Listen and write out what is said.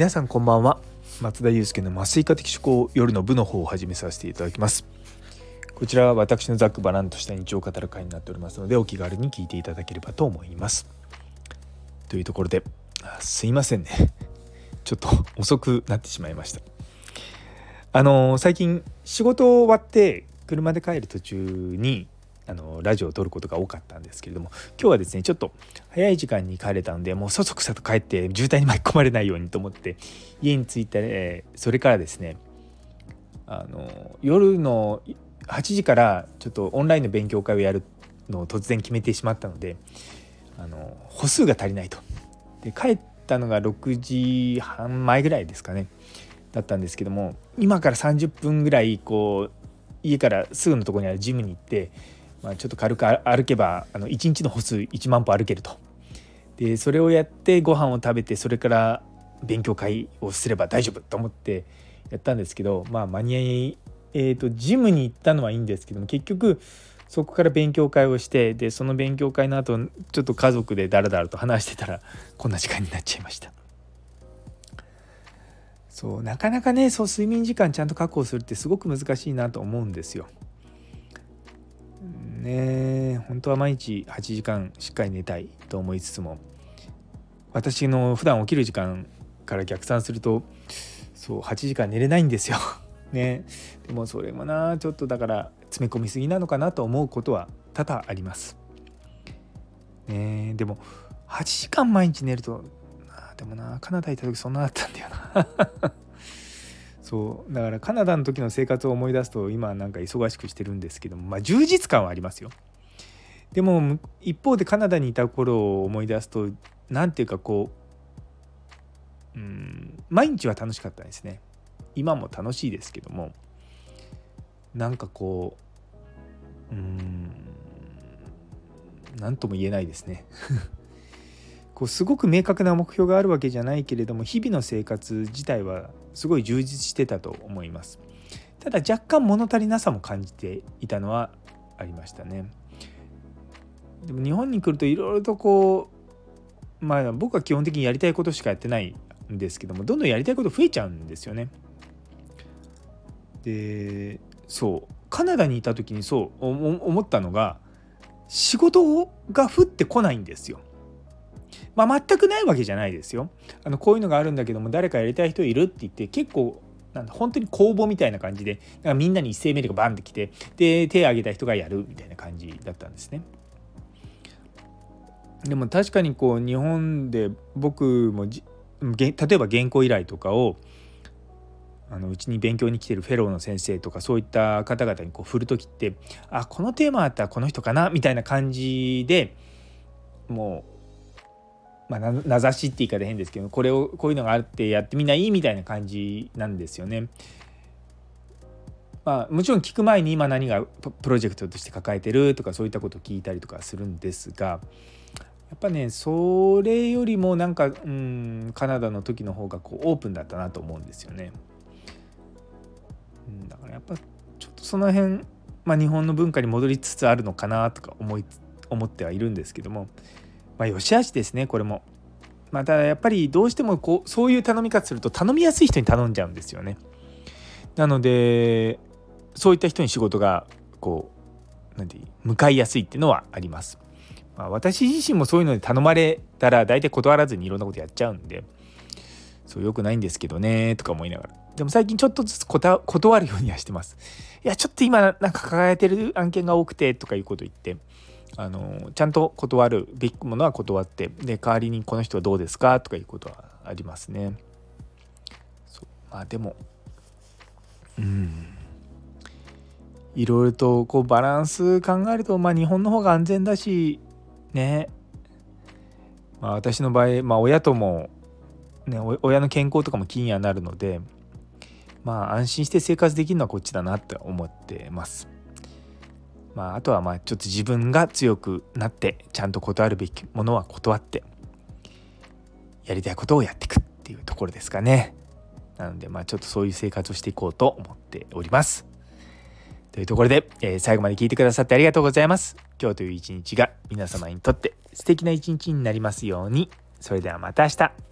皆さんこんばんは。松田祐介の麻酔科的思考夜の部の方を始めさせていただきます。こちらは私のざっくばらんとした日常を語る会になっておりますのでお気軽に聞いていただければと思います。というところですいませんね。ちょっと遅くなってしまいました。あの最近仕事終わって車で帰る途中にあのラジオを撮ることが多かったんですけれども今日はですねちょっと早い時間に帰れたのでもうそそくさと帰って渋滞に巻き込まれないようにと思って家に着いて、えそれからですねあの夜の8時からちょっとオンラインの勉強会をやるのを突然決めてしまったのであの歩数が足りないと。で帰ったのが6時半前ぐらいですかねだったんですけども今から30分ぐらいこう家からすぐのとこにあるジムに行ってまあ、ちょっと軽く歩けばあの1日の歩数1万歩歩けるとでそれをやってご飯を食べてそれから勉強会をすれば大丈夫と思ってやったんですけどまあ間に合い、えーと、ジムに行ったのはいいんですけども結局そこから勉強会をしてでその勉強会の後ちょっと家族でダラダラと話してたらこんな時間になっちゃいました。そうなかなかねそう睡眠時間ちゃんと確保するってすごく難しいなと思うんですよ。ね本当は毎日8時間しっかり寝たいと思いつつも私の普段起きる時間から逆算するとそう8時間寝れないんですよ。ねでもそれもなちょっとだから詰め込みすぎなのかなと思うことは多々あります。ねでも8時間毎日寝るとでもなカナダ行った時そんなだったんだよなそうだからカナダの時の生活を思い出すと今なんか忙しくしてるんですけどもまあ充実感はありますよ。でも一方でカナダにいた頃を思い出すと何ていうかこううん毎日は楽しかったですね。今も楽しいですけどもなんかこううん何とも言えないですね。こうすごく明確な目標があるわけじゃないけれども日々の生活自体はすごい充実してたと思います。ただ若干物足りなさも感じていたのはありましたね。でも日本に来るといろいろとこうまあ僕は基本的にやりたいことしかやってないんですけどもどんどんやりたいこと増えちゃうんですよね。でそうカナダにいた時にそう思ったのが仕事が降ってこないんですよ。まあ、全くないわけじゃないですよ。あのこういうのがあるんだけども誰かやりたい人いるって言って結構なんだ本当に公募みたいな感じでなんかみんなに一斉メールがバンってきてで手を挙げた人がやるみたいな感じだったんですね。でも確かにこう日本で僕も例えば原稿依頼とかをあのうちに勉強に来てるフェローの先生とかそういった方々にこう振る時ってあこのテーマあったらこの人かなみたいな感じでもうまあ、名指しって言い方変ですけどこれをこういうのがあってやってみない？いみたいな感じなんですよね。まあ、もちろん聞く前に今何がプロジェクトとして抱えてるとかそういったことを聞いたりとかするんですがやっぱねそれよりもなんかうんカナダの時の方がこうオープンだったなと思うんですよね。だからやっぱちょっとその辺、まあ、日本の文化に戻りつつあるのかなとか思い思ってはいるんですけどもまあ、良し悪しですねこれも。またやっぱりどうしてもこうそういう頼み方すると頼みやすい人に頼んじゃうんですよね。なのでそういった人に仕事がこう何て言う向かいやすいっていうのはあります。まあ、私自身もそういうので頼まれたら大体断らずにいろんなことやっちゃうんでそう良くないんですけどねとか思いながらでも最近ちょっとずつ断るようにはしてます。いやちょっと今なんか抱えてる案件が多くてとかいうこと言ってあのちゃんと断るべきものは断ってで代わりにこの人はどうですかとかいうことはありますね。まあでもうんいろいろとこうバランス考えると、まあ、日本の方が安全だしね、まあ、私の場合、まあ、親とも、ね、親の健康とかも気にはなるのでまあ安心して生活できるのはこっちだなって思ってます。まあ、あとはまあちょっと自分が強くなってちゃんと断るべきものは断ってやりたいことをやっていくっていうところですかね。なのでまあちょっとそういう生活をしていこうと思っております。というところで、えー、最後まで聞いてくださってありがとうございます。今日という一日が皆様にとって素敵な一日になりますように。それではまた明日。